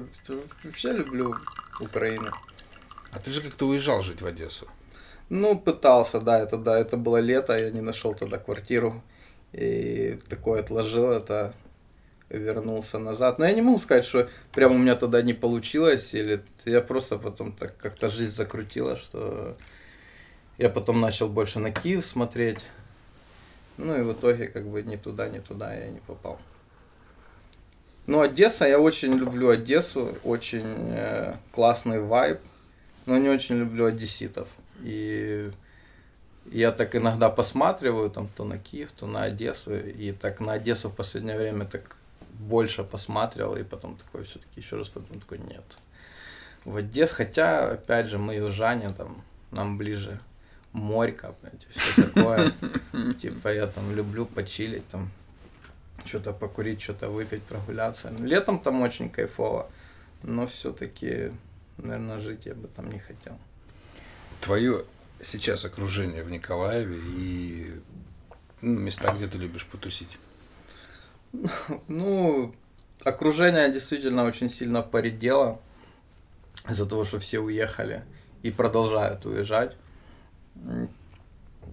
вообще люблю Украину. А ты же как-то уезжал жить в Одессу. Ну, пытался, да, это да, это было лето, я не нашел тогда квартиру. И такое отложил это, вернулся назад. Но я не могу сказать, что прямо у меня тогда не получилось, или я просто потом так как-то жизнь закрутила, что я потом начал больше на Киев смотреть. Ну и в итоге как бы ни туда, ни туда я не попал. Ну, Одесса, я очень люблю Одессу, очень э, классный вайб, но не очень люблю одесситов. И я так иногда посматриваю там то на Киев, то на Одессу, и так на Одессу в последнее время так больше посматривал, и потом такой все-таки еще раз потом такой нет. В Одессе, хотя, опять же, мы южане, там, нам ближе морька, понимаете, все такое. Типа я там люблю почилить, там, что-то покурить, что-то выпить, прогуляться. Летом там очень кайфово, но все-таки, наверное, жить я бы там не хотел. Твое сейчас окружение в Николаеве и ну, места, где ты любишь потусить. Ну, окружение действительно очень сильно поредело из-за того, что все уехали и продолжают уезжать.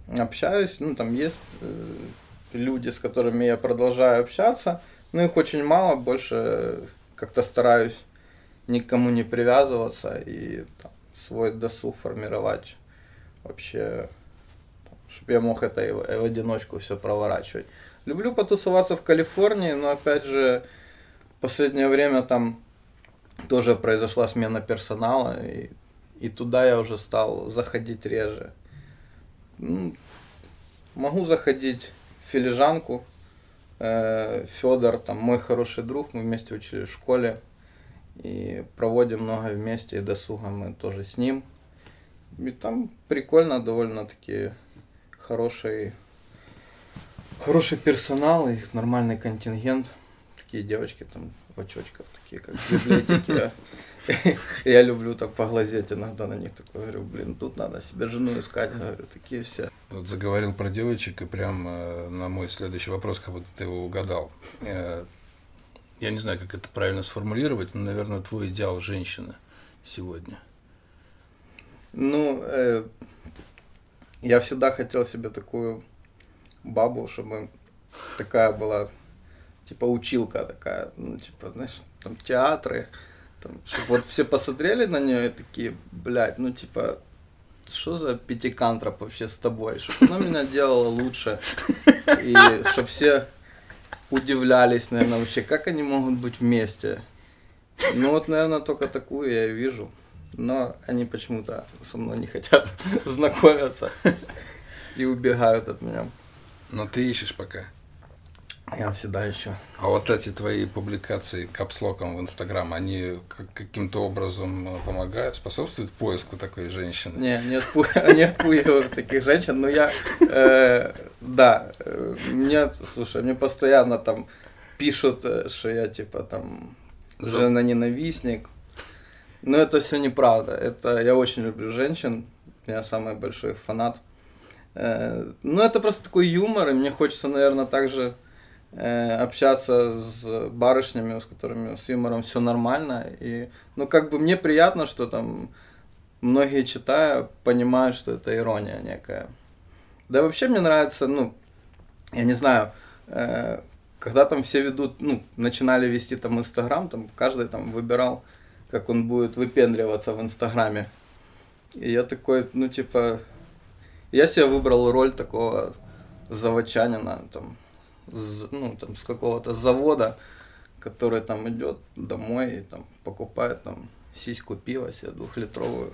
Общаюсь, ну там есть э, люди, с которыми я продолжаю общаться, но их очень мало, больше как-то стараюсь никому не привязываться и там, свой досуг формировать вообще, чтобы я мог это и в одиночку все проворачивать. Люблю потусоваться в Калифорнии, но опять же, в последнее время там тоже произошла смена персонала, и, и туда я уже стал заходить реже. Ну, могу заходить в филижанку. Федор, там мой хороший друг, мы вместе учились в школе и проводим много вместе, и досуга мы тоже с ним. И там прикольно довольно-таки хороший, хороший персонал, их нормальный контингент. Такие девочки там в очочках, такие как в библиотеке. Я люблю так поглазеть иногда на них, такой говорю, блин, тут надо себе жену искать, говорю, такие все. Вот заговорил про девочек, и прям э, на мой следующий вопрос, как будто ты его угадал. Э, я не знаю, как это правильно сформулировать, но, наверное, твой идеал женщины сегодня. Ну, э, я всегда хотел себе такую бабу, чтобы такая была, типа училка такая, ну, типа, знаешь, там театры, там, чтобы вот все посмотрели на нее и такие, блядь, ну типа, что за пятикантроп вообще с тобой, чтобы она меня делала лучше, и чтобы все удивлялись, наверное, вообще, как они могут быть вместе. Ну вот, наверное, только такую я и вижу. Но они почему-то со мной не хотят знакомиться и убегают от меня. Но ты ищешь пока. Я всегда еще. А вот эти твои публикации капслоком в Инстаграм, они каким-то образом э, помогают, способствуют поиску такой женщины? Не, не, отпу... не таких женщин, но я, э, да, э, мне, слушай, мне постоянно там пишут, э, что я типа там жена ненавистник, но это все неправда. Это я очень люблю женщин, я самый большой фанат. Э, ну это просто такой юмор, и мне хочется, наверное, также Э, общаться с барышнями, с которыми с юмором все нормально. И, ну, как бы мне приятно, что там многие читая понимают, что это ирония некая. Да вообще мне нравится, ну, я не знаю, э, когда там все ведут, ну, начинали вести там Инстаграм, там каждый там выбирал, как он будет выпендриваться в Инстаграме. И я такой, ну, типа, я себе выбрал роль такого заводчанина, там, ну, там, с какого-то завода, который там идет домой и там покупает там сиську пива себе двухлитровую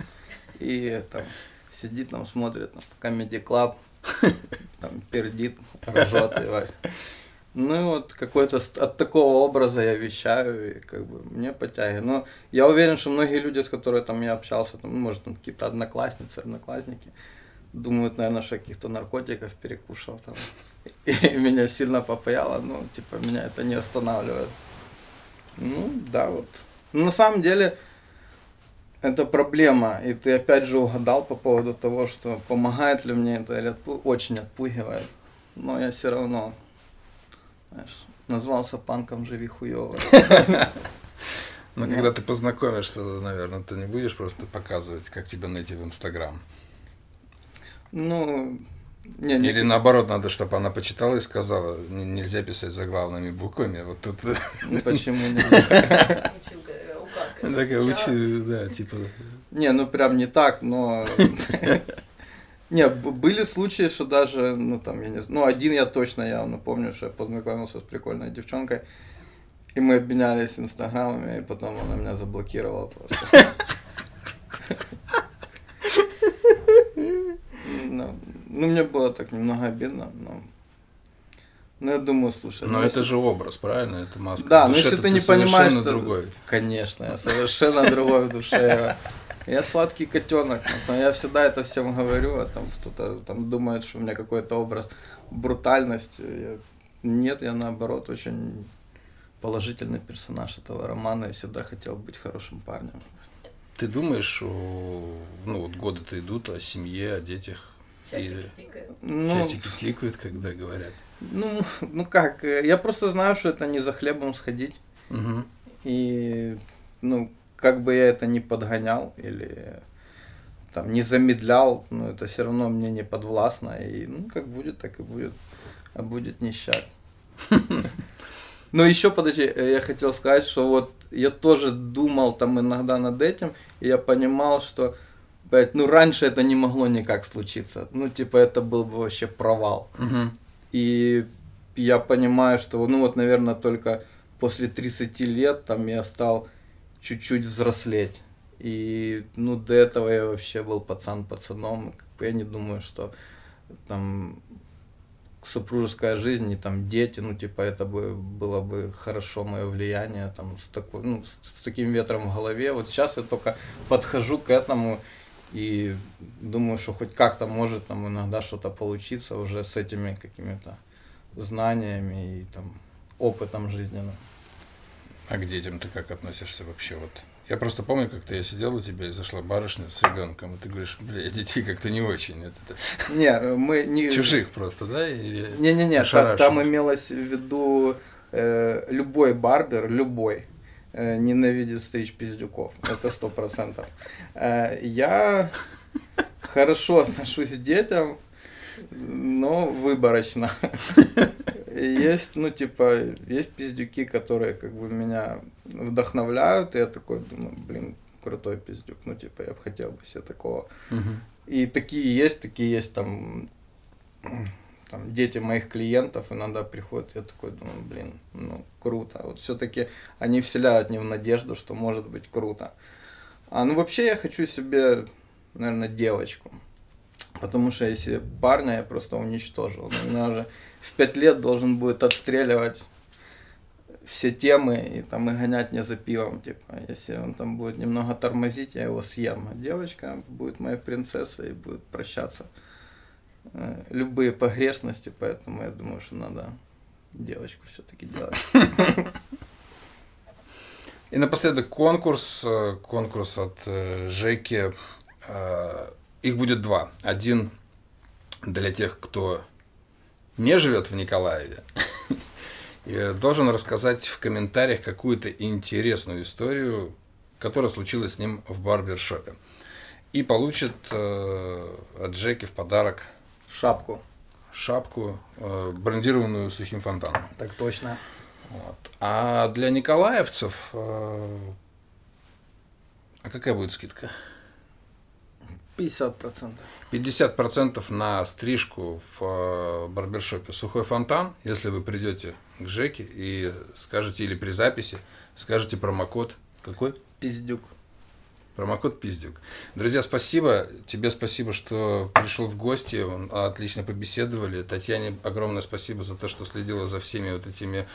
и там сидит там смотрит там Comedy Club, там пердит, ржет и ну и вот какой-то от такого образа я вещаю, и как бы мне подтягивает. Но я уверен, что многие люди, с которыми там я общался, там, ну, может, там какие-то одноклассницы, одноклассники, думают, наверное, что каких-то наркотиков перекушал там и меня сильно попаяло, ну, типа, меня это не останавливает. Ну, да, вот. Но на самом деле, это проблема, и ты опять же угадал по поводу того, что помогает ли мне это или отпу... очень отпугивает. Но я все равно, знаешь, назвался панком «Живи хуёво». Но когда ты познакомишься, наверное, ты не будешь просто показывать, как тебя найти в Инстаграм. Ну, не, не... Или наоборот, надо, чтобы она почитала и сказала, нельзя писать заглавными буквами. Вот тут. Ну почему нельзя? Такая учи, да, типа. Не, ну прям не так, но. Не, были случаи, что даже, ну там, я не знаю, ну один я точно явно помню, что я познакомился с прикольной девчонкой, и мы обменялись инстаграмами, и потом она меня заблокировала просто. Ну, ну, мне было так немного обидно, но... Ну, я думаю, слушай... Но ну, это же образ, правильно? Это маска. Да, но если ты не понимаешь, что... другой. Конечно, я совершенно другой в душе. Я сладкий котенок. Я всегда это всем говорю, а там кто-то там думает, что у меня какой-то образ брутальности. Нет, я наоборот очень положительный персонаж этого романа и всегда хотел быть хорошим парнем. Ты думаешь, ну вот годы-то идут о семье, о детях, Часики тикают. Ну, Часики тикают, когда говорят. Ну, ну как, э, я просто знаю, что это не за хлебом сходить. Угу. И, ну, как бы я это не подгонял или там не замедлял, но это все равно мне не подвластно. И, ну, как будет, так и будет. А будет нищать. Но еще, подожди, э, я хотел сказать, что вот я тоже думал там иногда над этим, и я понимал, что ну, раньше это не могло никак случиться. Ну, типа, это был бы вообще провал. Угу. И я понимаю, что, ну, вот, наверное, только после 30 лет там я стал чуть-чуть взрослеть. И, ну, до этого я вообще был пацан пацаном. Как бы я не думаю, что там супружеская жизнь и там дети, ну, типа, это бы было бы хорошо мое влияние, там, с такой, ну, с, с таким ветром в голове. Вот сейчас я только подхожу к этому И думаю, что хоть как-то может там иногда что-то получиться уже с этими какими-то знаниями и там опытом жизненным. А к детям ты как относишься вообще? Вот я просто помню, как-то я сидел у тебя и зашла барышня с ребенком, и ты говоришь, бля, детей как-то не очень. Это, это... Не, мы не... Чужих просто, да? Не-не-не, та, там имелось в виду э, любой барбер, любой, ненавидит стричь пиздюков. Это сто процентов. Э, я хорошо отношусь к детям, но выборочно. Есть, ну, типа, есть пиздюки, которые как бы меня вдохновляют, и я такой думаю, блин, крутой пиздюк, ну, типа, я бы хотел бы себе такого. И такие есть, такие есть там, там дети моих клиентов иногда приходят, я такой думаю, блин, ну, круто. Вот все-таки они вселяют мне в надежду, что может быть круто. А ну вообще я хочу себе, наверное, девочку. Потому что если парня я просто уничтожил. У меня уже в пять лет должен будет отстреливать все темы и там и гонять не за пивом, типа, если он там будет немного тормозить, я его съем. А девочка будет моей принцессой и будет прощаться любые погрешности, поэтому я думаю, что надо девочку все-таки делать. И напоследок конкурс, э, конкурс от э, Жеки. Их будет два. Один для тех, кто не живет в Николаеве, и должен рассказать в комментариях какую-то интересную историю, которая случилась с ним в барбершопе. И получит э, от Джеки в подарок шапку. Шапку, э, брендированную сухим фонтаном. Так точно. Вот. А для николаевцев... Э, а какая будет скидка? 50%. 50% на стрижку в э, барбершопе «Сухой фонтан», если вы придете к Жеке и скажете, или при записи, скажете промокод какой? Пиздюк. Промокод Пиздюк. Друзья, спасибо. Тебе спасибо, что пришел в гости. Отлично побеседовали. Татьяне огромное спасибо за то, что следила за всеми вот этими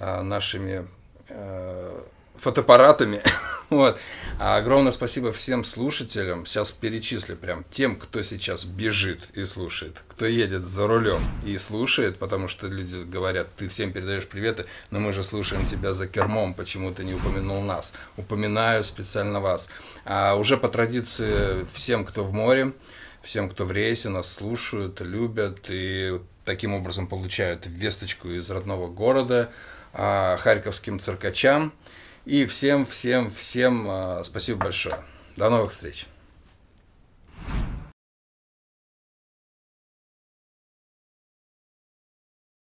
а, нашими а, фотоаппаратами. вот. А огромное спасибо всем слушателям. Сейчас перечислю прям тем, кто сейчас бежит и слушает, кто едет за рулем и слушает, потому что люди говорят, ты всем передаешь приветы, но мы же слушаем тебя за кермом, почему ты не упомянул нас. Упоминаю специально вас. А уже по традиции всем, кто в море, всем, кто в рейсе, нас слушают, любят и таким образом получают весточку из родного города, а, харьковским циркачам. И всем, всем, всем а, спасибо большое. До новых встреч.